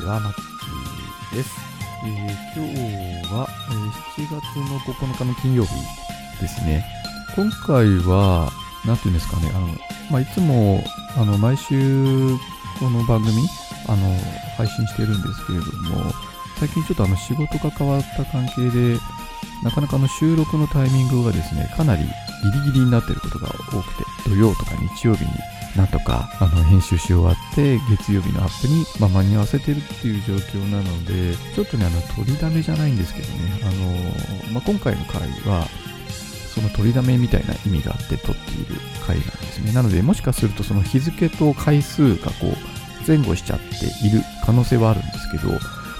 ちは、マッキーです。えー今日は、えー7月の9日の金曜日ですね。今回は、なんていうんですかね、あの、まあ、いつも、あの、毎週、この番組、あの、配信してるんですけれども、最近ちょっとあの、仕事が変わった関係で、なかなかの収録のタイミングがですね、かなりギリギリになっていることが多くて、土曜とか日曜日になんとかあの編集し終わって、月曜日のアップに、まあ、間に合わせてるっていう状況なので、ちょっとね、あの取りだめじゃないんですけどね、あのまあ、今回の回は、その取りだめみたいな意味があって撮っている回なんですね。なので、もしかするとその日付と回数がこう前後しちゃっている可能性はあるんですけど、まあ、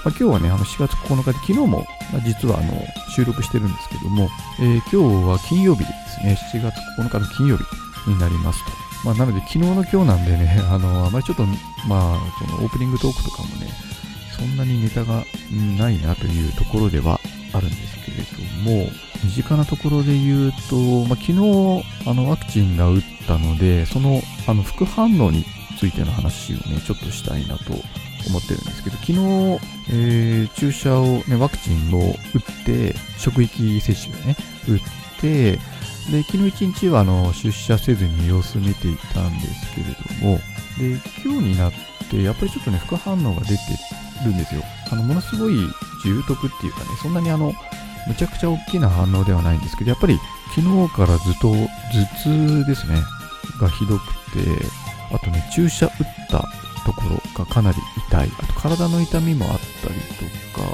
今日はね、あの4月9日で、昨日も、実はあの収録してるんですけども、えー今日は金曜日ですね、7月9日の金曜日になりますと。まあ、なので、昨日の今日なんでね、あの、あまりちょっと、まあ、そのオープニングトークとかもね、そんなにネタがないなというところではあるんですけれども、身近なところで言うと、まあ、昨日、あの、ワクチンが打ったので、その、あの、副反応についての話をね、ちょっとしたいなと思ってるんですけど、昨日、えー注射をね、ワクチンを打って、職域接種でね、打って、で、昨日一日はあの出社せずに様子見ていたんですけれども、で、今日になって、やっぱりちょっとね、副反応が出てるんですよ。あの、ものすごい重篤っていうかね、そんなにあの、むちゃくちゃ大きな反応ではないんですけど、やっぱり昨日からずっと頭痛ですね、がひどくて、あとね、注射打ったところがかなり痛い。あと体の痛みもあったりとか、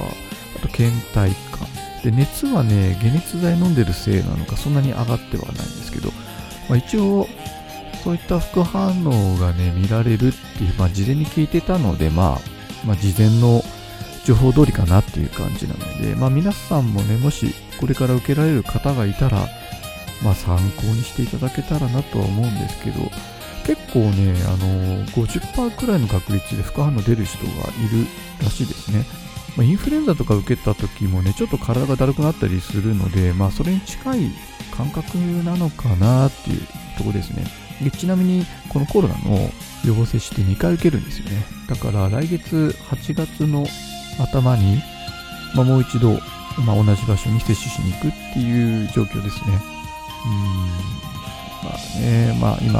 あと倦怠感。で、熱はね、解熱剤飲んでるせいなのかそんなに上がってはないんですけど、まあ、一応、そういった副反応がね、見られるっていう、まあ、事前に聞いてたので、まあ、まあ、事前の情報通りかなっていう感じなので、ま、皆さんもね、もしこれから受けられる方がいたら、ま、参考にしていただけたらなとは思うんですけど、結構ね、あの50%くらいの確率で副反応出る人がいるらしいですね。ま、インフルエンザとか受けた時もね、ちょっと体がだるくなったりするので、まあ、それに近い感覚なのかなっていうところですね。でちなみに、このコロナの予防接種って2回受けるんですよね。だから来月8月の頭に、まあ、もう一度、まあ、同じ場所に接種しに行くっていう状況ですね。うん。まあね、まあ今、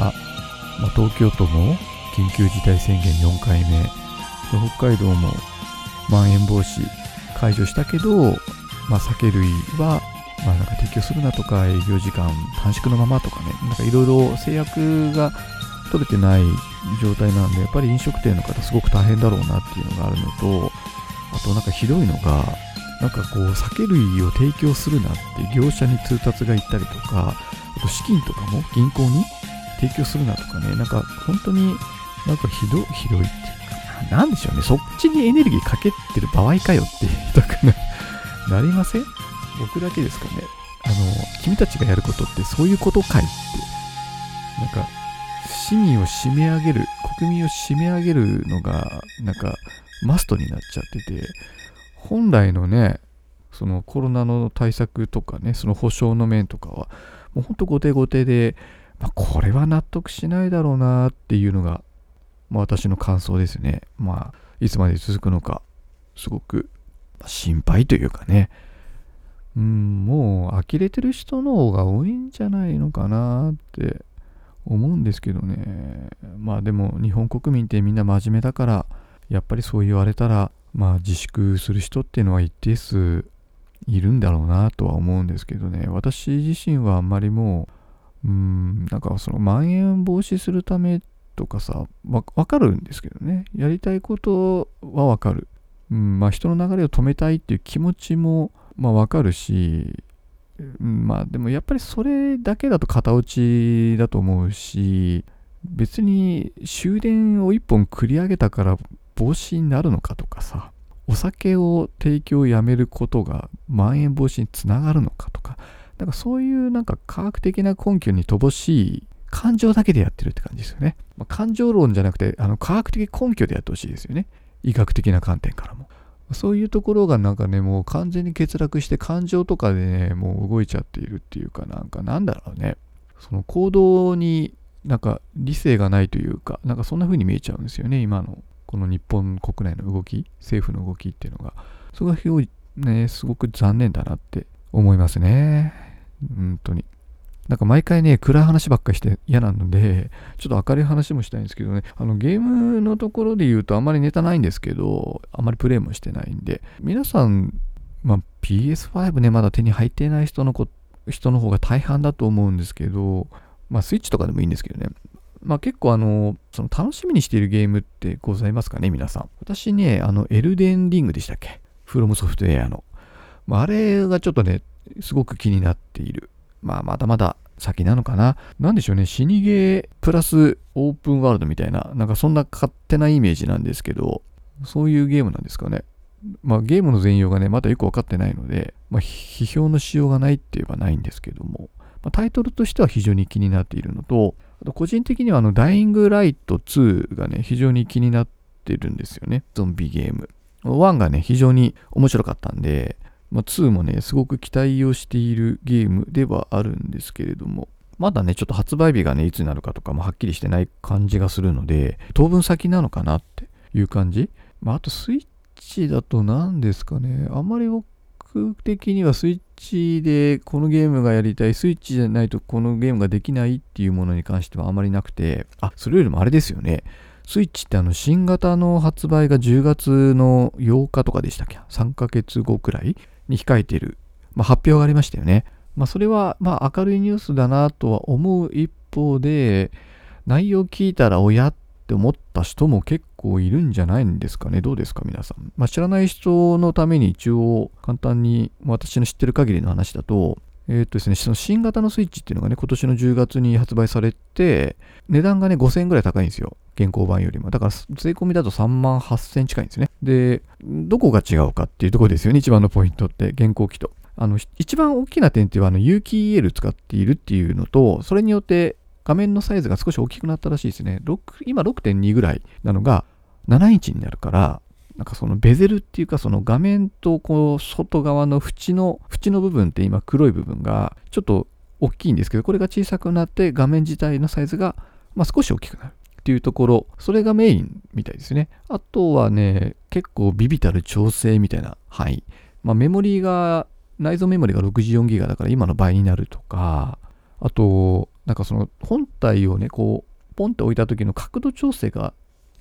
まあ、東京都も緊急事態宣言4回目、北海道もまん延防止解除したけど、まあ、酒類は、まあ、なんか提供するなとか営業時間短縮のままとかね、なんかいろいろ制約が取れてない状態なんで、やっぱり飲食店の方すごく大変だろうなっていうのがあるのと、あとなんかひどいのが、なんかこう酒類を提供するなって業者に通達が行ったりとか、あと資金とかも銀行に提供するなとかね、なんか本当になんかひどひどいって。いう、なんでしょうね、そっちにエネルギーかけてる場合かよって言いたくな なりません？僕だけですかね。あの、君たちがやることってそういうことかいって、なんか、市民を締め上げる、国民を締め上げるのが、なんか、マストになっちゃってて、本来のね、そのコロナの対策とかね、その保障の面とかは、もうほんと後手後手で、まあ、これは納得しないだろうなっていうのが、まあ、私の感想ですね。まあ、いつまで続くのか、すごく心配というかね、うん、もう呆れてる人の方が多いんじゃないのかなって思うんですけどね。まあでも日本国民ってみんな真面目だから、やっぱりそう言われたら、まあ自粛する人っていうのは一定数いるんだろうなとは思うんですけどね。私自身はあんまりもう、うん、なんかそのまん延防止するためっとかさ、わわかるんですけどね。やりたいことはわかる。うん、まあ人の流れを止めたいっていう気持ちも、まあわかるし、うんまあでもやっぱりそれだけだと型落ちだと思うし、別に終電を一本繰り上げたから防止になるのかとかさ、お酒を提供をやめることがまん延防止につながるのかとか、なんかそういうなんか科学的な根拠に乏しい感情だけでやってるって感じですよね。まあ、感情論じゃなくて、あの科学的根拠でやってほしいですよね。医学的な観点からも。そういうところがなんかね、もう完全に欠落して感情とかでね、もう動いちゃっているっていうかなんかなんだろうね。その行動になんか理性がないというか、なんかそんな風に見えちゃうんですよね、今のこの日本国内の動き、政府の動きっていうのが、それがね、すごく残念だなって思いますね。本当に。なんか毎回ね、暗い話ばっかりして嫌なので、ちょっと明るい話もしたいんですけどね、あのゲームのところで言うとあんまりネタないんですけど、あんまりプレイもしてないんで、皆さん、まあ、PS5 ね、まだ手に入ってない人のこ人の方が大半だと思うんですけど、まあ、スイッチとかでもいいんですけどね、まあ結構あの、その楽しみにしているゲームってございますかね、皆さん。私ね、あの、エルデンリングでしたっけ？フロムソフトウェアの。まあ、あれがちょっとね、すごく気になっている。まあ、まだまだ先なのかな。なんでしょうね、死にゲープラスオープンワールドみたいな、なんかそんな勝手なイメージなんですけど、そういうゲームなんですかね。まあ、ゲームの全容がね、まだよくわかってないので、まあ、批評のしようがないって言えばないんですけども、まあ、タイトルとしては非常に気になっているのと、あと個人的にはあの、ダイイングライト2がね、非常に気になってるんですよね。ゾンビゲーム。1がね、非常に面白かったんで、まあ、2もね、すごく期待をしているゲームではあるんですけれども、まだね、ちょっと発売日がね、いつになるかとかもはっきりしてない感じがするので、当分先なのかなっていう感じ。まあ、あとスイッチだと何ですかね、あんまり僕的にはスイッチでこのゲームがやりたい、スイッチじゃないとこのゲームができないっていうものに関してはあまりなくて、あ、それよりもあれですよね。スイッチってあの新型の発売が10月の8日とかでしたっけ ?3 ヶ月後くらいに控えている、まあ、発表がありましたよね。まあ、それはまあ明るいニュースだなとは思う一方で、内容聞いたら親って思った人も結構いるんじゃないんですかね。どうですか皆さん。まあ、知らない人のために一応簡単に私の知ってる限りの話だと、えっ、とですね、その新型のスイッチっていうのがね、今年の10月に発売されて、値段がね、5000円ぐらい高いんですよ。現行版よりも。だから、税込みだと3万8000近いんですね。で、どこが違うかっていうところですよね、一番のポイントって、現行機と。あの、一番大きな点っていうのは、あの、有機 EL 使っているっていうのと、それによって画面のサイズが少し大きくなったらしいですね。6今6.2ぐらいなのが7インチになるから、なんかそのベゼルっていうかその画面とこう外側の縁の縁の部分って今黒い部分がちょっと大きいんですけどこれが小さくなって画面自体のサイズがま少し大きくなるっていうところそれがメインみたいですね。あとはね結構ビビたる調整みたいな範囲まあ、メモリーが内蔵メモリーが64ギガだから今の倍になるとかあとなんかその本体をねこうポンって置いた時の角度調整が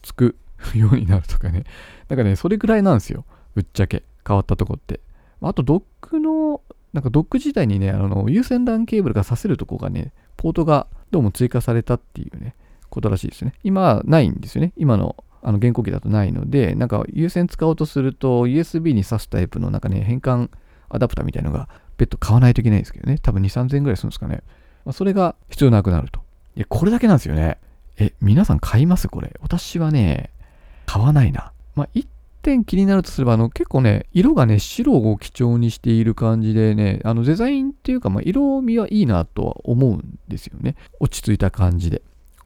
つくようになるとかね。なんかね、それぐらいなんですよ。ぶっちゃけ。変わったとこって。あと、ドックの、なんかドック自体にね、あの、有線 LAN ケーブルが挿せるとこがね、ポートがどうも追加されたっていうね、ことらしいですね。今、ないんですよね。今の、あの、原稿機だとないので、なんか、有線使おうとすると、USB に挿すタイプの、なんかね、変換アダプターみたいのが、別途買わないといけないんですけどね。多分2、3000円ぐらいするんですかね。まあ、それが必要なくなると。いや、これだけなんですよね。え、皆さん買いますこれ。私はね、買わないな。まあ、一点気になるとすれば、あの、結構ね、色がね、白を基調にしている感じでね、あの、デザインっていうか、まあ、色味はいいなとは思うんですよね。落ち着いた感じで。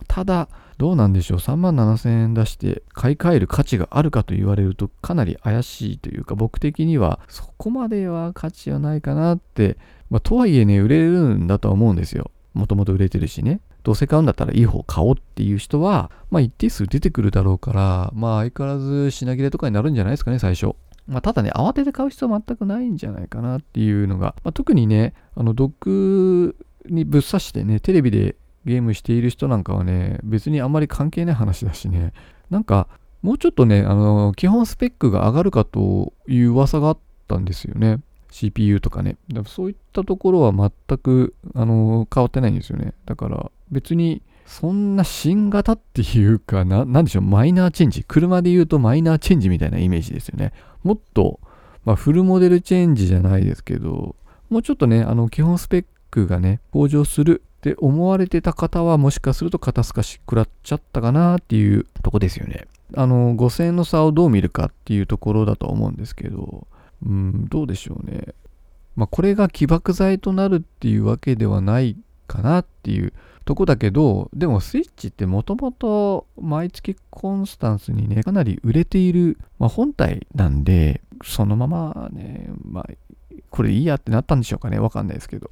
ただ、どうなんでしょう。3万7000円出して買い替える価値があるかと言われるとかなり怪しいというか、僕的にはそこまでは価値はないかなって、まあ、とはいえね、売れるんだとは思うんですよ。もともと売れてるしね。どうせ買うんだったらいい方買おうっていう人は、まあ一定数出てくるだろうから、まあ相変わらず品切れとかになるんじゃないですかね、最初。まあ、ただね、慌てて買う必要は全くないんじゃないかなっていうのが、まあ、特にね、あの、ドックにぶっ刺してね、テレビでゲームしている人なんかはね、別にあんまり関係ない話だしね、なんか、もうちょっとね、あの、基本スペックが上がるかという噂があったんですよね。CPU とかね。だからそういったところは全く、あの変わってないんですよね。だから別にそんな新型っていうかな、なんでしょう、マイナーチェンジ。車で言うとマイナーチェンジみたいなイメージですよね。もっと、まあ、フルモデルチェンジじゃないですけど、もうちょっとね、あの基本スペックがね、向上するって思われてた方はもしかすると肩透かし食らっちゃったかなっていうとこですよね。あの、5000円の差をどう見るかっていうところだと思うんですけど、うん、どうでしょうね。まあ、これが起爆剤となるっていうわけではないかなっていうとこだけど、でもスイッチってもともと毎月コンスタンスにね、かなり売れている、まあ、本体なんで、そのままね、まあ、これいいやってなったんでしょうかね、わかんないですけど。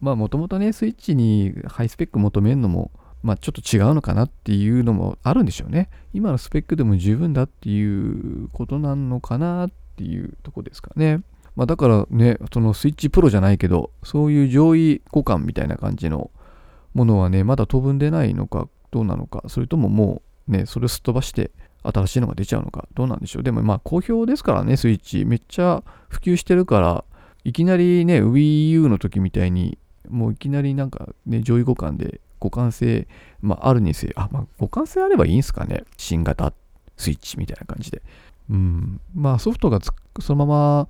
まあもともとね、スイッチにハイスペック求めるのも、まあ、ちょっと違うのかなっていうのもあるんでしょうね。今のスペックでも十分だっていうことなのかなっていうとこですかね。まあ、だからね、そのスイッチプロじゃないけど、そういう上位互換みたいな感じのものはね、まだ当分出ないのかどうなのか、それとももうね、それをすっ飛ばして新しいのが出ちゃうのかどうなんでしょう。でもまあ好評ですからね、スイッチ。めっちゃ普及してるから、いきなりね、Wii U の時みたいに、もういきなりなんかね、上位互換で互換性、まあ、あるにせよ、あ、まあ、互換性あればいいんすかね。新型スイッチみたいな感じで。うん。まあ、ソフトがそのまま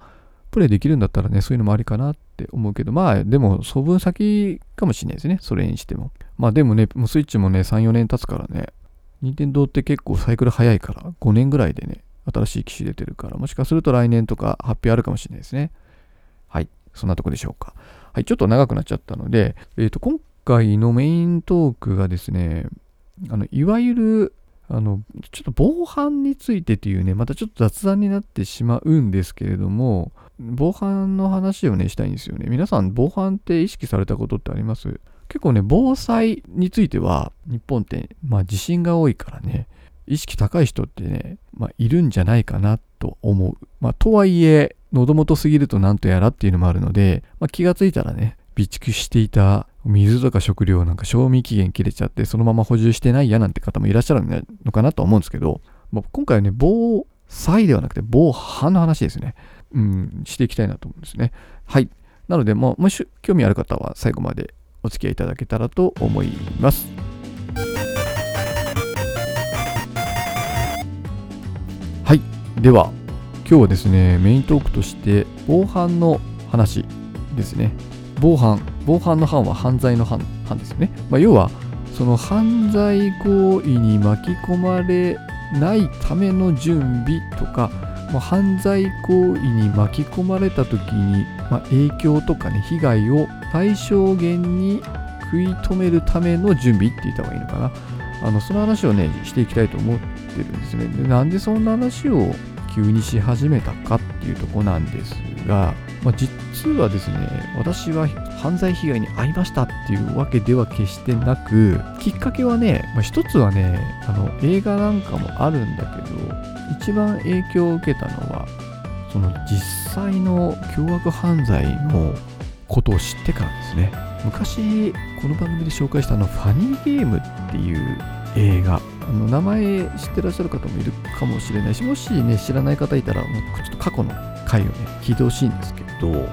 プレイできるんだったらね、そういうのもありかなって思うけど、まあ、でも、そ分先かもしれないですね。それにしても。まあ、でもね、もうスイッチもね、3、4年経つからね、任天堂って結構サイクル早いから、5年ぐらいでね、新しい機種出てるから、もしかすると来年とか発表あるかもしれないですね。はい。そんなとこでしょうか。はい。ちょっと長くなっちゃったので、えっ、ー、と、今回のメイントークがですね、あの、いわゆる、あの、ちょっと防犯についてっていうね、またちょっと雑談になってしまうんですけれども、防犯の話をね、したいんですよね。皆さん、防犯って意識されたことってあります？結構ね、防災については、日本って、まあ地震が多いからね、意識高い人ってね、まあいるんじゃないかなと思う。まあとはいえ、喉元すぎるとなんとやらっていうのもあるので、まあ気がついたらね、備蓄していた水とか食料なんか賞味期限切れちゃってそのまま補充してないやなんて方もいらっしゃるのかなと思うんですけど、まあ、今回はね、防災ではなくて防犯の話ですね。うん、していきたいなと思うんですね。はい。なので、ももし興味ある方は最後までお付き合いいただけたらと思います。はい。では、今日はですね、メイントークとして防犯の話ですね。防犯。防犯の犯は犯罪の犯犯ですね。まあ、要は、その犯罪行為に巻き込まれないための準備とか、まあ、犯罪行為に巻き込まれた時に、まあ、影響とかね被害を最小限に食い止めるための準備って言った方がいいのかなあのその話をねしていきたいと思ってるんですねでなんでそんな話を急にし始めたかっていうとこなんですが、まあ、実はですね私は犯罪被害に遭いましたっていうわけでは決してなくきっかけはね、まあ、一つはねあの映画なんかもあるんだけど一番影響を受けたのはその実際の凶悪犯罪のことを知ってからですね。昔この番組で紹介したあのファニーゲームっていう映画あの名前知ってらっしゃる方もいるかもしれないしもしね知らない方いたらちょっと過去の回をね聞いてほしいんですけど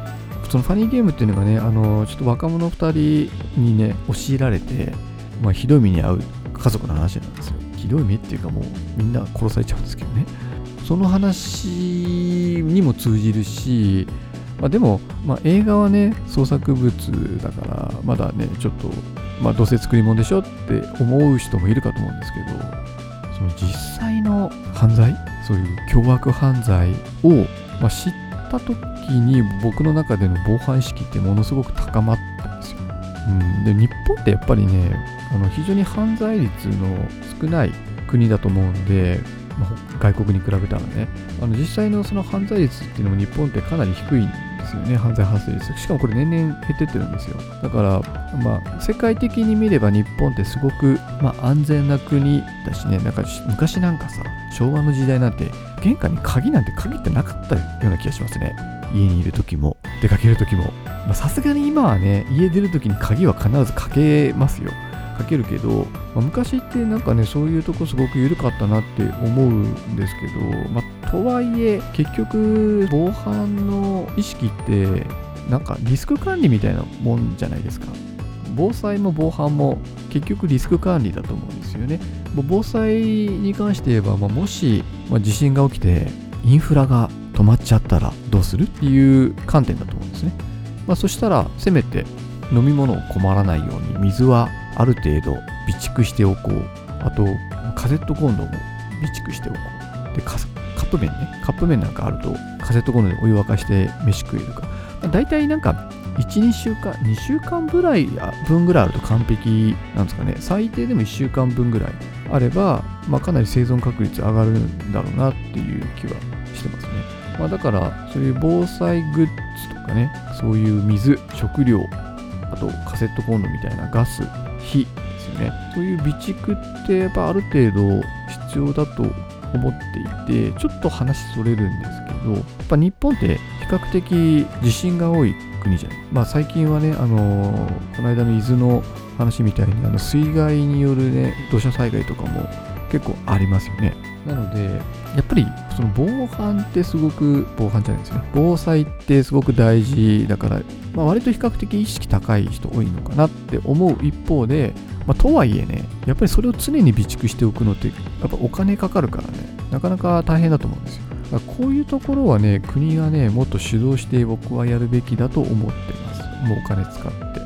そのファニーゲームっていうのがねあのちょっと若者2人にね教えられて、まあ、ひどい目に遭う家族の話なんですよ。ひどい目っていうかもうみんな殺されちゃうんですけどね。その話にも通じるし、まあ、でも、まあ、映画はね創作物だからまだねちょっと、まあ、どうせ作り物でしょって思う人もいるかと思うんですけどその実際の犯罪そういう凶悪犯罪を、まあ、知った時に僕の中での防犯意識ってものすごく高まったんですよ。うん、で日本ってやっぱりねあの非常に犯罪率の少ない国だと思うんで、まあ、外国に比べたらねあの実際のその犯罪率っていうのも日本ってかなり低いんですよね犯罪発生率しかもこれ年々減ってってるんですよ。だからまあ世界的に見れば日本ってすごく、まあ、安全な国だしねなんか昔なんかさ昭和の時代なんて玄関に鍵なんて鍵ってなかったような気がしますね。家にいる時も出かける時も。さすがに今はね家出る時に鍵は必ずかけますよ。かけるけど、まあ、昔ってなんかねそういうとこすごく緩かったなって思うんですけど、まあ、とはいえ結局防犯の意識ってなんかリスク管理みたいなもんじゃないですか。防災も防犯も結局リスク管理だと思うんですよね。防災に関して言えば、まあ、もし、まあ、地震が起きてインフラが止まっちゃったらどうするっていう観点だと思うんですね、まあ、そしたらせめて飲み物を困らないように水はある程度備蓄しておこう。あとカセットコンロも備蓄しておこう。でカップ麺ね。カップ麺なんかあるとカセットコンロでお湯沸かして飯食えるか。だいたいなんか12週間2週間ぐらい分ぐらいあると完璧なんですかね。最低でも1週間分ぐらいあれば、まあ、かなり生存確率上がるんだろうなっていう気はしてますね、まあ、だからそういう防災グッズとかねそういう水食料あとカセットコンロみたいなガス火ですよね。そういう備蓄ってやっぱある程度必要だと思っていて、ちょっと話それるんですけど、やっぱ日本って比較的地震が多い国じゃない。まあ最近はね、あのー、この間の伊豆の話みたいにあの水害によるね、土砂災害とかも結構ありますよね。なので、やっぱりその防犯ってすごく、防犯じゃないですね。防災ってすごく大事だから、まあ、割と比較的意識高い人多いのかなって思う一方で、まあ、とはいえね、やっぱりそれを常に備蓄しておくのって、やっぱお金かかるからね、なかなか大変だと思うんですよ。こういうところはね、国がね、もっと主導して僕はやるべきだと思ってます。もうお金使って。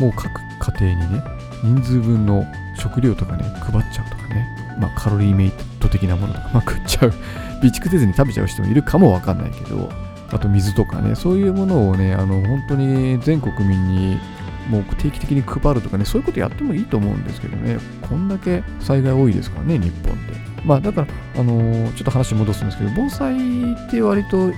もう各家庭にね、人数分の食料とかね、配っちゃうとかね、まあ、カロリーメイト的なものとか、まあ、食っちゃう、備蓄せずに食べちゃう人もいるかもわかんないけど、あと水とかね、そういうものをね、あの本当に全国民にもう定期的に配るとかね、そういうことやってもいいと思うんですけどね、こんだけ災害多いですからね、日本って。まあだから、あのー、ちょっと話戻すんですけど、防災って割と、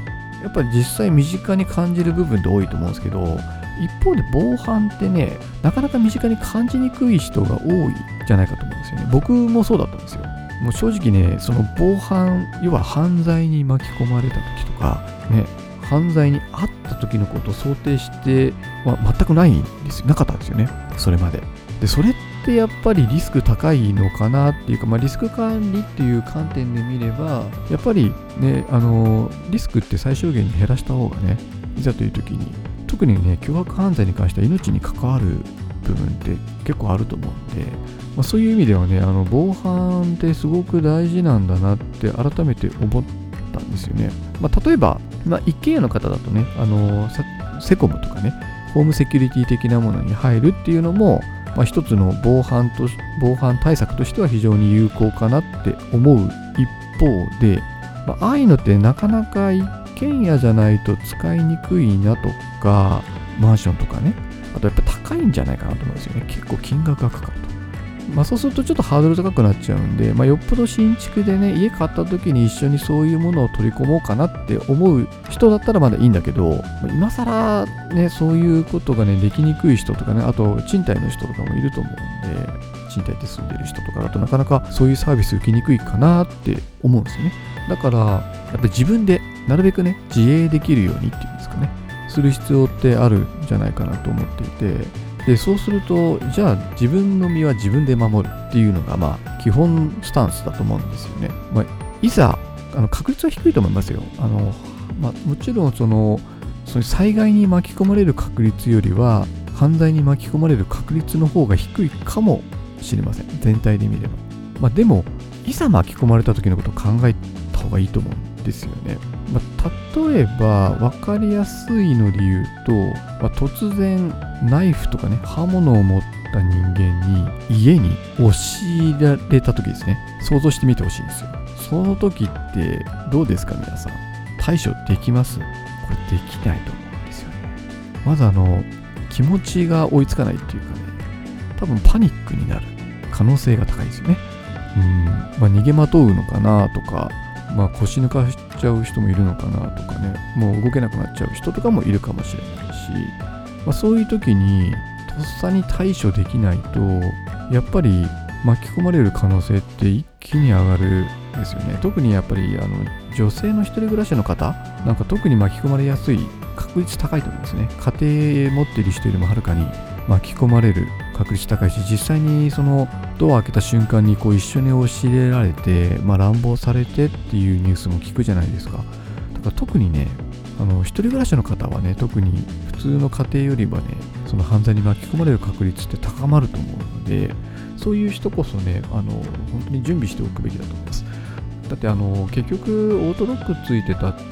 やっぱり実際身近に感じる部分って多いと思うんですけど、一方で防犯ってね、なかなか身近に感じにくい人が多いじゃないかと思うんですよね。僕もそうだったんですよ。もう正直ね、その防犯、要は犯罪に巻き込まれた時とか、ね、犯罪に遭った時のことを想定しては全くないんですよ。なかったんですよね。それまで。で、それってやっぱりリスク高いのかなっていうか、まあ、リスク管理っていう観点で見れば、やっぱりね、あの、リスクって最小限に減らした方がね、いざという時に特にね、凶悪犯罪に関しては命に関わる部分って結構あると思うんで、まあ、そういう意味ではね、あの防犯ってすごく大事なんだなって改めて思ったんですよね。まあ、例えば、まあ、一軒家の方だとね、あのセコムとかね、ホームセキュリティ的なものに入るっていうのも、まあ、一つの防犯と防犯対策としては非常に有効かなって思う一方で、まあ、ああいうのってなかなか一軒家じゃないと使いにくいなとか、マンションとかね、あとやっぱ高いんじゃないかなと思うんですよね。結構金額がかかると。まあそうするとちょっとハードル高くなっちゃうんで、まあよっぽど新築でね、家買った時に一緒にそういうものを取り込もうかなって思う人だったらまだいいんだけど、今更ね、そういうことがね、できにくい人とかね、あと賃貸の人とかもいると思うんで、賃貸で住んでる人とかだとなかなかそういうサービス受けにくいかなって思うんですよね。だから、やっぱり自分でなるべくね、自営できるようにっていうんですかね。する必要ってあるんじゃないかなと思っていて。でそうするとじゃあ自分の身は自分で守るっていうのがまあ基本スタンスだと思うんですよね、まあ、いざあの確率は低いと思いますよ。あの、まあ、もちろんそのその災害に巻き込まれる確率よりは犯罪に巻き込まれる確率の方が低いかもしれません。全体で見れば、まあ、でもいざ巻き込まれた時のことを考えた方がいいと思うんですよね。まあ、例えば分かりやすいので言うと、まあ、突然ナイフとかね刃物を持った人間に家に押し入られた時ですね。想像してみてほしいんですよ。その時ってどうですか皆さん？対処できます？これできないと思うんですよね。まずあの気持ちが追いつかないっていうかね多分パニックになる可能性が高いですよね。うん。まあ逃げまとうのかなとかまあ、腰抜かしちゃう人もいるのかなとかね。もう動けなくなっちゃう人とかもいるかもしれないし、まあ、そういう時にとっさに対処できないとやっぱり巻き込まれる可能性って一気に上がるですよね。特にやっぱりあの女性の一人暮らしの方なんか特に巻き込まれやすい確率高いと思うんですね。家庭持ってる人よりもはるかに巻き込まれる確率高いし実際にそのドア開けた瞬間にこう一緒に押し入れられて、まあ、乱暴されてっていうニュースも聞くじゃないですか。だから特にねあの一人暮らしの方はね特に普通の家庭よりはねその犯罪に巻き込まれる確率って高まると思うのでそういう人こそねあの本当に準備しておくべきだと思います。だってあの結局オートロックついてたって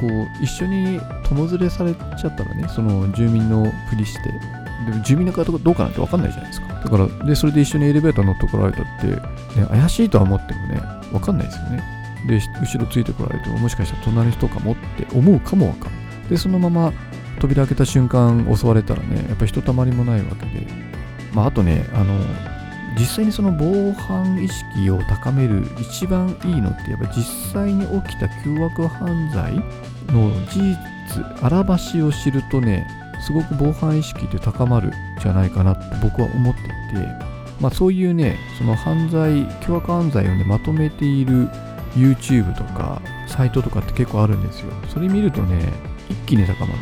こう一緒に友連れされちゃったらねその住民のふりしてでも住民の方どうかなんて分かんないじゃないですか。だから、で、それで一緒にエレベーター乗ってこられたって、ね、怪しいとは思ってもね、分かんないですよね。で、後ろついてこられても、もしかしたら隣の人かもって思うかも分かんない。で、そのまま扉開けた瞬間襲われたらね、やっぱりひとたまりもないわけで、まあ、あとね、あの、実際にその防犯意識を高める一番いいのって、やっぱり実際に起きた凶悪犯罪の事実、あらばしを知るとね、すごく防犯意識って高まるんじゃないかなって僕は思っていて、まあ、そういうねその犯罪凶悪犯罪をねまとめている YouTube とかサイトとかって結構あるんですよ。それ見るとね一気に高まる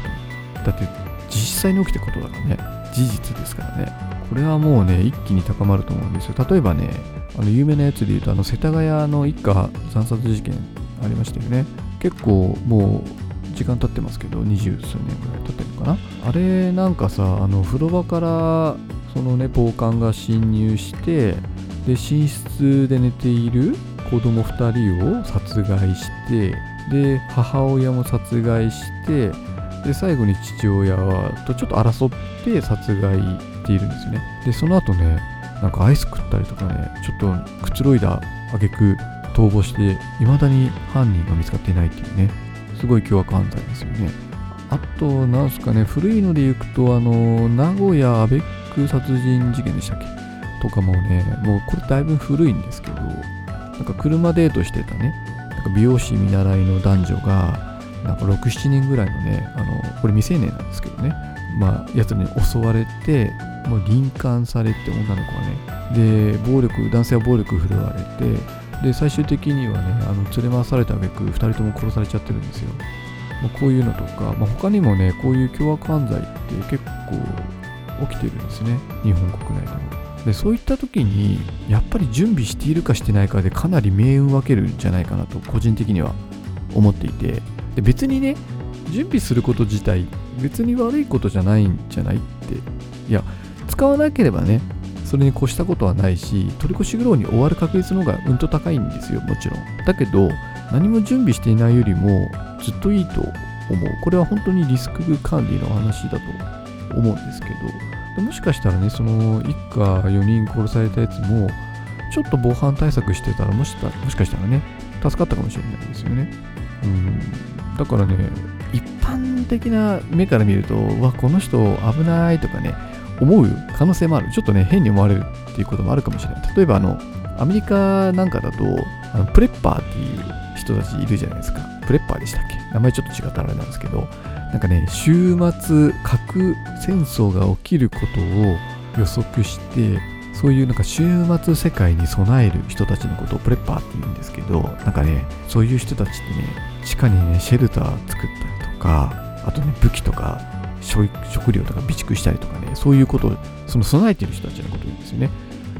とだって実際に起きたことだからね。事実ですからね。これはもうね一気に高まると思うんですよ。例えばねあの有名なやつで言うとあの世田谷の一家惨殺事件ありましたよね。結構もう時間経ってますけど二十数年ぐらい経ってるのかな。あれなんかさあの風呂場からそのね暴漢が侵入してで寝室で寝ている子供2人を殺害してで母親も殺害してで最後に父親とちょっと争って殺害しているんですよね。でその後ねなんかアイス食ったりとかねちょっとくつろいだ挙句逃亡して未だに犯人が見つかっていないっていうね。すごい凶悪犯罪ですよね。あとなんすかね古いので行くとあの名古屋アベック殺人事件でしたっけ？とかもねもうこれだいぶ古いんですけどなんか車デートしてたねなんか美容師見習いの男女がなんか67人ぐらいのねあのこれ未成年なんですけどねまあやつに襲われてもう臨間されて女の子はねで暴力男性は暴力振るわれてで最終的にはねあの連れ回された挙句2人とも殺されちゃってるんですよ、まあ、こういうのとか、まあ、他にもねこういう凶悪犯罪って結構起きてるんですね。日本国内でも。でそういった時にやっぱり準備しているかしてないかでかなり命運分けるんじゃないかなと個人的には思っていて。で別にね準備すること自体別に悪いことじゃないんじゃないって。いや使わなければねそれに越したことはないし取り越し苦労に終わる確率の方がうんと高いんですよもちろん。だけど何も準備していないよりもずっといいと思う。これは本当にリスク管理の話だと思うんですけど。もしかしたらねその一家4人殺されたやつもちょっと防犯対策してたらもしたもしかしたらね助かったかもしれないですよね。うん。だからね一般的な目から見るとわこの人危ないとかね思う可能性もある。ちょっとね変に思われるっていうこともあるかもしれない。例えばあのアメリカなんかだとあのプレッパーっていう人たちいるじゃないですか。プレッパーでしたっけ？名前ちょっと違ったらあれなんですけど。なんかね、週末核戦争が起きることを予測して、そういうなんか週末世界に備える人たちのことをプレッパーって言うんですけど、なんかね、そういう人たちってね、地下にね、シェルター作ったりとか、あとね、武器とか食料とか備蓄したりとかね、そういうことを、その備えてる人たちのことを言うんですよね。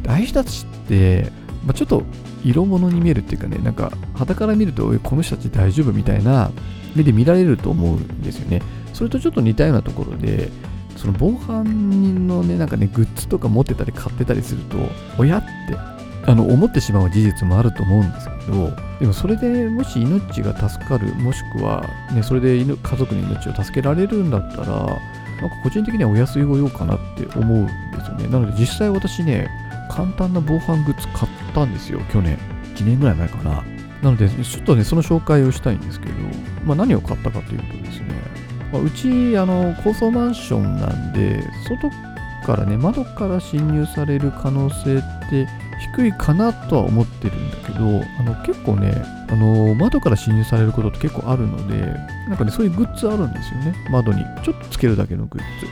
ああいう人たちって、まあ、ちょっと色物に見えるっていうかね、なんか、肌から見ると、この人たち大丈夫みたいな目で見られると思うんですよね。それとちょっと似たようなところで、その防犯人のね、なんかね、グッズとか持ってたり買ってたりすると、親ってあの思ってしまう事実もあると思うんですけど、でもそれでもし命が助かる、もしくは、ね、それで家族の命を助けられるんだったら、なんか個人的にはお安いご用かなって思うんですよね。なので実際私ね、簡単な防犯グッズ買ったんですよ、去年。1年ぐらい前かな。なので、ちょっとね、その紹介をしたいんですけど、まあ、何を買ったかというとですね、まあ、うち、あの、高層マンションなんで、外からね、窓から侵入される可能性って低いかなとは思ってるんだけど、あの結構ね、あの窓から侵入されることって結構あるので、なんかね、そういうグッズあるんですよね。窓にちょっとつけるだけのグッズ。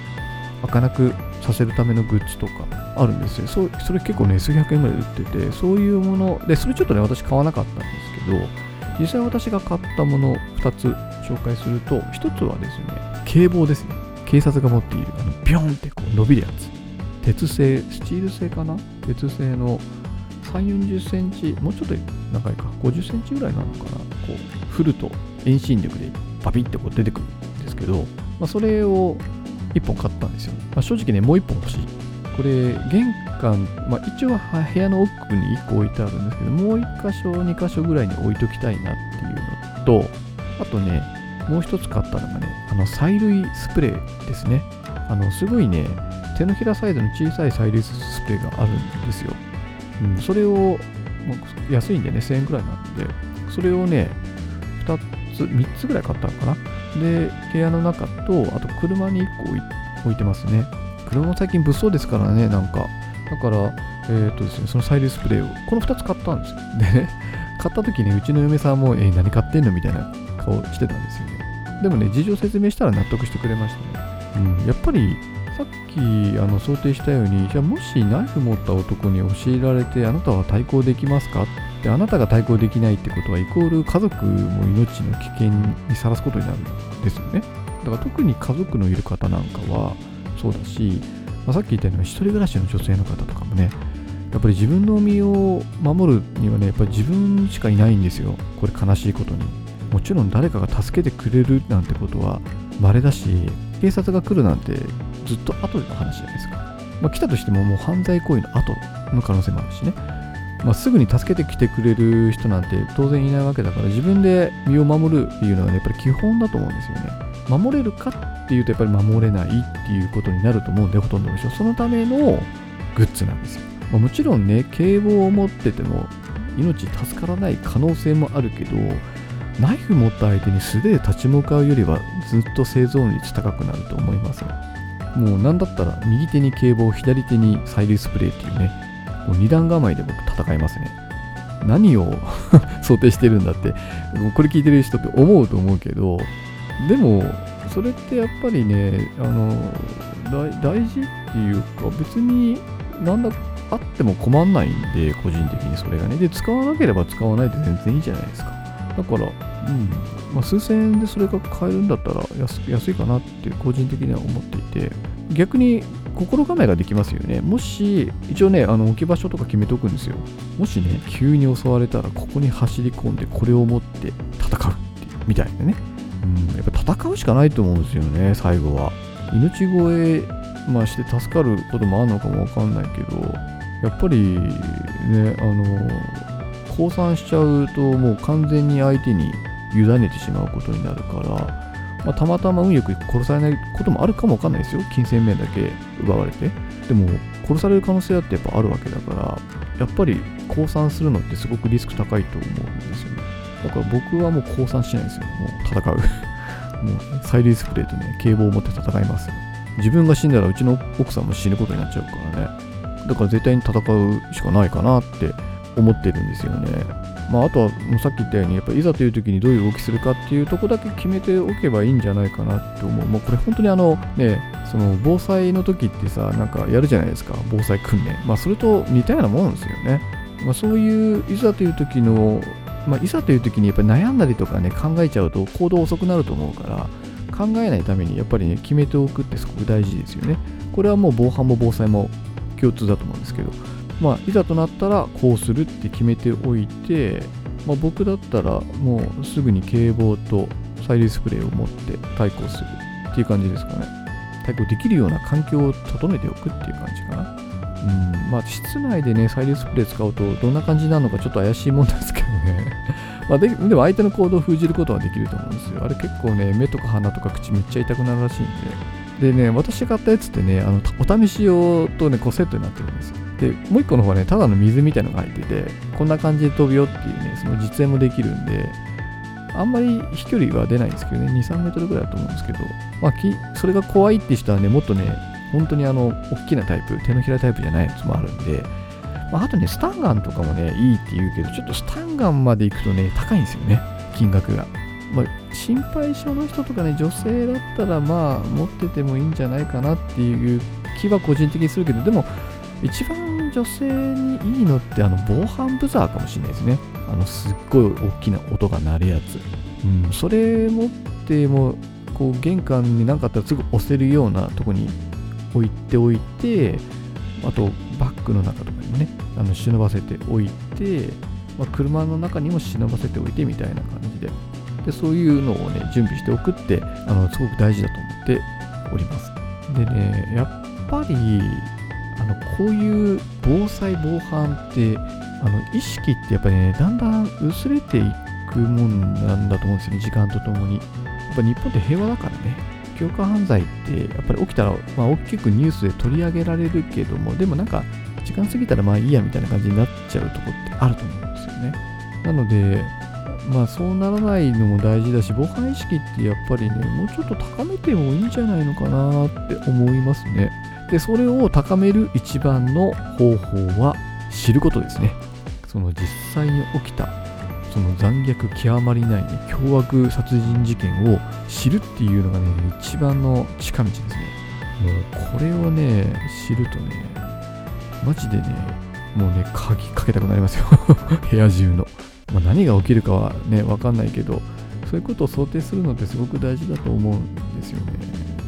開かなくさせるためのグッズとかあるんですよ。そそれ結構ね、数百円ぐらい売ってて、そういうもの、で、それちょっとね、私買わなかったんですけど、実際私が買ったもの2つ紹介すると、1つはですね、警棒ですね。警察が持っている、あのビョンってこう伸びるやつ。鉄製、スチール製かな？鉄製の3、40センチ、もうちょっと長いか、50センチぐらいなのかなこう、振ると遠心力でパピってこう出てくるんですけど、まあ、それを1本買ったんですよ。まあ、正直ね、もう1本欲しい。これ、玄関、まあ、一応部屋の奥に1個置いてあるんですけど、もう1箇所、2箇所ぐらいに置いときたいなっていうのと、あとね、もう1つ買ったのがね、あの、催涙スプレーですね。あの、すごいね、手のひらサイズの小さい催涙スプレーがあるんですよ。うん、それを、安いんでね、1000円くらいなんで、それをね、2つ、3つぐらい買ったのかな。で、部屋の中と、あと車に1個置いてますね。車も最近物騒ですからね、なんか。だから、えっ、ー、とですね、そのサイレスプレーを、この2つ買ったんですよ。でね、買った時にうちの嫁さんも、えー、何買ってんの？みたいな顔してたんですよね。でもね、事情説明したら納得してくれましたね。うん、やっぱりさっきあの想定したようにじゃあもしナイフ持った男に教えられてあなたは対抗できますかってあなたが対抗できないってことはイコール家族も命の危険にさらすことになるんですよね。だから特に家族のいる方なんかはそうだし、まあ、さっき言ったように一人暮らしの女性の方とかもねやっぱり自分の身を守るにはねやっぱり自分しかいないんですよ。これ悲しいことに。もちろん誰かが助けてくれるなんてことは稀だし警察が来るなんてずっと後での話じゃないですか、まあ、来たとしてももう犯罪行為の後の可能性もあるしね、まあ、すぐに助けてきてくれる人なんて当然いないわけだから自分で身を守るっていうのが、ね、やっぱり基本だと思うんですよね。守れるかっていうとやっぱり守れないっていうことになると思うんでほとんどの人。そのためのグッズなんですよ、まあ、もちろんね警棒を持ってても命助からない可能性もあるけどナイフ持った相手に素手で立ち向かうよりはずっと生存率高くなると思いますもう何だったら右手に警棒左手に催涙スプレーっていうねもう二段構えで僕戦いますね。何を 想定してるんだってこれ聞いてる人って思うと思うけどでもそれってやっぱりねあの大事っていうか別になんだあっても困んないんで個人的にそれがね。で使わなければ使わないで全然いいじゃないですか。だからうん。まあ、数千円でそれが買えるんだったら安いかなって個人的には思っていて逆に心構えができますよね。もし一応ねあの置き場所とか決めておくんですよ。もしね急に襲われたらここに走り込んでこれを持って戦うってみたいなね、うん、やっぱ戦うしかないと思うんですよね最後は。命乞え、まあ、して助かることもあるのかもわかんないけどやっぱりねあの降参しちゃうともう完全に相手に委ねてしまうことになるから、まあ、たまたま運よく殺されないこともあるかもわかんないですよ。金銭面だけ奪われて。でも殺される可能性だってやっぱあるわけだからやっぱり降参するのってすごくリスク高いと思うんですよね。だから僕はもう降参しないんですよ。もう戦う。もう催涙スプレーとね警棒を持って戦います自分が死んだらうちの奥さんも死ぬことになっちゃうからね。だから絶対に戦うしかないかなって思ってるんですよね。まあ、あとはもうさっき言ったようにやっぱいざという時にどういう動きするかっていうとこだけ決めておけばいいんじゃないかなって思う。もうこれ本当にあのね、その防災の時ってさ、なんかやるじゃないですか、防災訓練。まあそれと似たようなもんですよね。まあそういういざという時の、まあいざという時にやっぱり悩んだりとかね、考えちゃうと行動遅くなると思うから、考えないためにやっぱりね、決めておくってすごく大事ですよね。これはもう防犯も防災も共通だと思うんですけど。まあ、いざとなったらこうするって決めておいて、まあ、僕だったらもうすぐに警棒と催涙スプレーを持って対抗するっていう感じですかね。対抗できるような環境を整えておくっていう感じかな。うんまあ、室内でね、催涙スプレー使うとどんな感じなのかちょっと怪しいもんですけどね。まあででも相手の行動を封じることはできると思うんですよ。あれ結構ね、目とか鼻とか口めっちゃ痛くなるらしいんで。でね、私が買ったやつってね、あのお試し用とね、こうセットになってるんですよ。で、もう一個の方はね、ただの水みたいなのが入ってて、こんな感じで飛ぶよっていうね、その実演もできるんで、あんまり飛距離は出ないんですけどね、2、3メートルぐらいだと思うんですけど、まあ、それが怖いって人はね、もっとね、本当にあの、大きなタイプ、手のひらタイプじゃないやつもあるんで、まあ、あとね、スタンガンとかもね、いいって言うけど、ちょっとスタンガンまで行くとね、高いんですよね、金額が。まあ、心配性の人とかね、女性だったら、まあ、持っててもいいんじゃないかなっていう気は個人的にするけど、でも、一番女性にいいのってあの防犯ブザーかもしれないですね。あのすっごい大きな音が鳴るやつ。うん、それ持ってもこう玄関に何かあったらすぐ押せるようなとこに置いておいて、あとバッグの中とかにもね、あの忍ばせておいて、まあ、車の中にも忍ばせておいてみたいな感じで。でそういうのをね、準備しておくってあのすごく大事だと思っております。でね、やっぱりのこういう防災防犯ってあの意識ってやっぱりねだんだん薄れていくもんなんだと思うんですよね時間とともに。やっぱ日本って平和だからね強化犯罪ってやっぱり起きたら、まあ、大きくニュースで取り上げられるけどもでもなんか時間過ぎたらまあいいやみたいな感じになっちゃうとこってあると思うんですよね。なのでまあそうならないのも大事だし防犯意識ってやっぱりねもうちょっと高めてもいいんじゃないのかなって思いますね。でそれを高める一番の方法は知ることですね。その実際に起きたその残虐極まりない、ね、凶悪殺人事件を知るっていうのがね一番の近道ですね。もうこれをね知るとねマジでねもうね鍵かけたくなりますよ。部屋中の、まあ、何が起きるかはね分かんないけどそういうことを想定するのってすごく大事だと思うんですよね、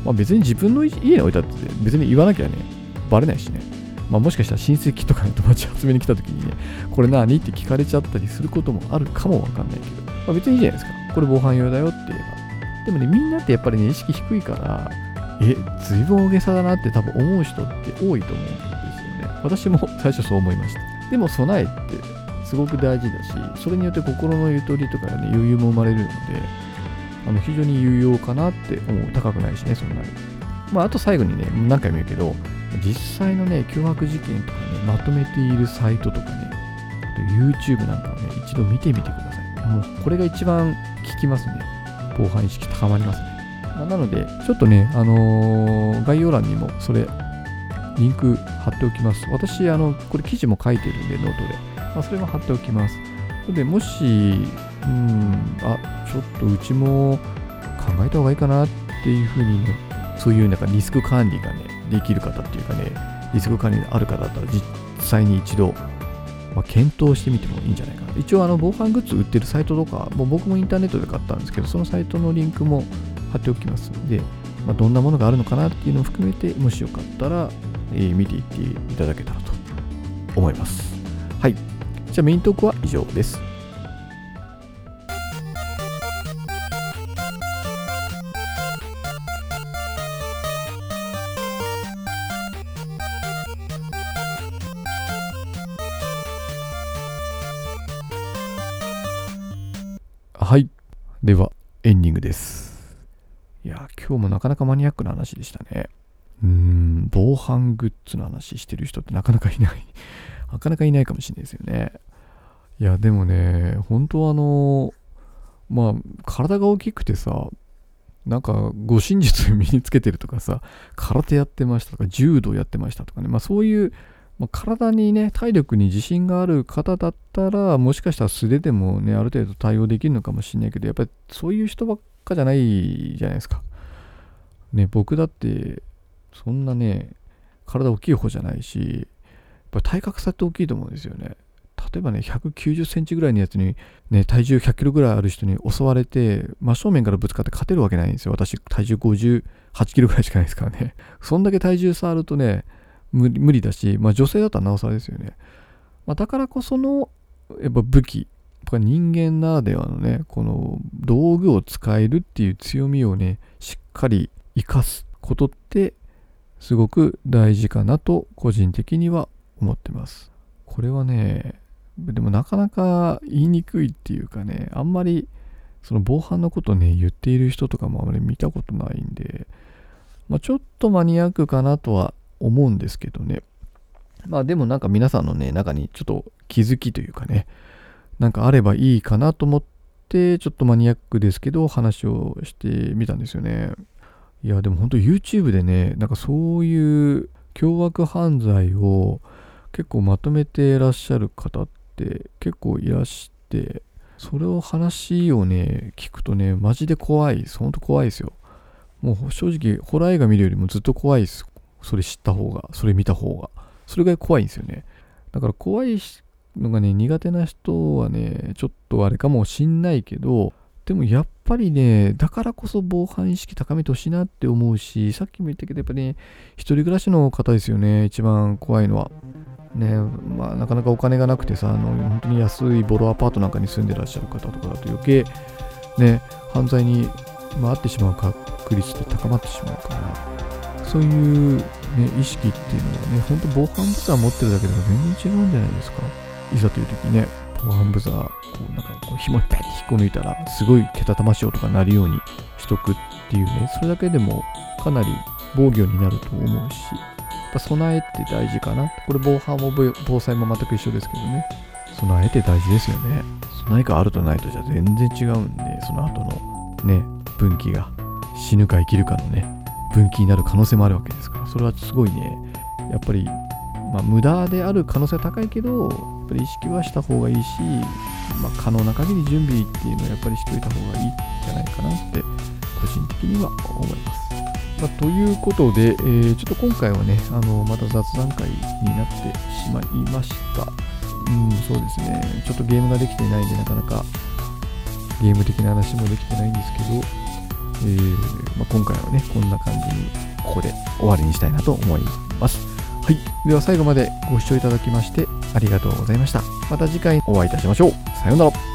まあ、別に自分の家に置いたって別に言わなきゃねバレないしねまあ、もしかしたら親戚とかに友達集めに来た時にね、これ何って聞かれちゃったりすることもあるかもわかんないけど、まあ、別にいいじゃないですか。これ防犯用だよって言えば。でもね、みんなってやっぱりね、意識低いから、え、ずいぶん大げさだなって多分思う人って多いと思うんですよね。私も最初そう思いました。でも備えってすごく大事だし、それによって心のゆとりとかね、余裕も生まれるので、あの非常に有用かなって思う。高くないしね、そんなに。まあ、あと最後にね、何回も言うけど、実際のね、凶悪事件とかね、まとめているサイトとかね、あと YouTube なんかをね、一度見てみてください。もうこれが一番効きますね。防犯意識高まりますね。まあ、なので、ちょっとね、あのー、概要欄にもそれ、リンク貼っておきます。私、あの、これ記事も書いてるんで、ノートで。まあ、それも貼っておきます。で、もし、うん、あ、ちょっとうちも考えた方がいいかなっていうふうにね、そういうなんかリスク管理がね、できる方っていうかね、リスク管理のある方だったら実際に一度、まあ、検討してみてもいいんじゃないかな。一応あの防犯グッズ売ってるサイトとか、もう僕もインターネットで買ったんですけど、そのサイトのリンクも貼っておきますので、まあ、どんなものがあるのかなっていうのを含めて、もしよかったら、えー、見ていっていただけたらと思います。はい。じゃあメイントークは以上です。エンディングです。いや、今日もなかなかマニアックな話でしたね。うーん、防犯グッズの話してる人ってなかなかいない。なかなかいないかもしれないですよね。いや、でもね、本当あの、まあ、体が大きくてさ、なんか、護身術身につけてるとかさ、空手やってましたとか、柔道やってましたとかね、まあそういうまあ、体にね、体力に自信がある方だったら、もしかしたら素手でもね、ある程度対応できるのかもしれないけど、やっぱりそういう人ばっかじゃないじゃないですか。ね、僕だって、そんなね、体大きい方じゃないし、やっぱ体格差って大きいと思うんですよね。例えばね、190センチぐらいのやつに、ね、体重100キロぐらいある人に襲われて、真正面からぶつかって勝てるわけないんですよ。私、体重58キロぐらいしかないですからね。そんだけ体重差あるとね、無理だし、まあ、女性だったらなおさらですよね。まあ、だからこそのやっぱ武器とか人間ならではのねこの道具を使えるっていう強みをねしっかり生かすことってすごく大事かなと個人的には思ってます。これはねでもなかなか言いにくいっていうかねあんまりその防犯のことね言っている人とかもあまり見たことないんで、まあ、ちょっとマニアックかなとは思うんですけどね。まあでもなんか皆さんのね、中にちょっと気づきというかね、なんかあればいいかなと思って、ちょっとマニアックですけど、話をしてみたんですよね。いや、でも本当 YouTube でね、なんかそういう凶悪犯罪を結構まとめてらっしゃる方って結構いらして、それを話をね、聞くとね、マジで怖いです。ほんと怖いですよ。もう正直、ホラー映画見るよりもずっと怖いです。それ知った方が、それ見た方が。それが怖いんですよね。だから怖いのがね、苦手な人はね、ちょっとあれかもしんないけど、でもやっぱりね、だからこそ防犯意識高めてほしいなって思うし、さっきも言ったけど、やっぱね、一人暮らしの方ですよね、一番怖いのは。ね、まあなかなかお金がなくてさ、あの、本当に安いボロアパートなんかに住んでらっしゃる方とかだと余計、ね、犯罪に、まあ、ってしまう確率って高まってしまうから、そういう、ね、意識っていうのはね、ほんと防犯ブザー持ってるだけでも全然違うんじゃないですか。いざという時にね、防犯ブザー、こうなんかこう紐にペッて引っこ抜いたら、すごいけたたましい音が鳴るようにしとくっていうね、それだけでもかなり防御になると思うし、やっぱ備えって大事かな。これ防犯も防災も全く一緒ですけどね。備えって大事ですよね。備えがあるとないとじゃ全然違うんで、その後のね、分岐が死ぬか生きるかのね、分岐になる可能性もあるわけですからそれはすごいねやっぱり、まあ、無駄である可能性は高いけどやっぱり意識はした方がいいし、まあ、可能な限り準備っていうのはやっぱりしといた方がいいんじゃないかなって個人的には思います。まあ、ということで、えー、ちょっと今回はね、あのまた雑談会になってしまいました。うん、そうですね。ちょっとゲームができていないんで、なかなかゲーム的な話もできてないんですけど、えー、まあ、今回はね、こんな感じに、ここで終わりにしたいなと思います。はい。では最後までご視聴いただきましてありがとうございました。また次回お会いいたしましょう。さようなら。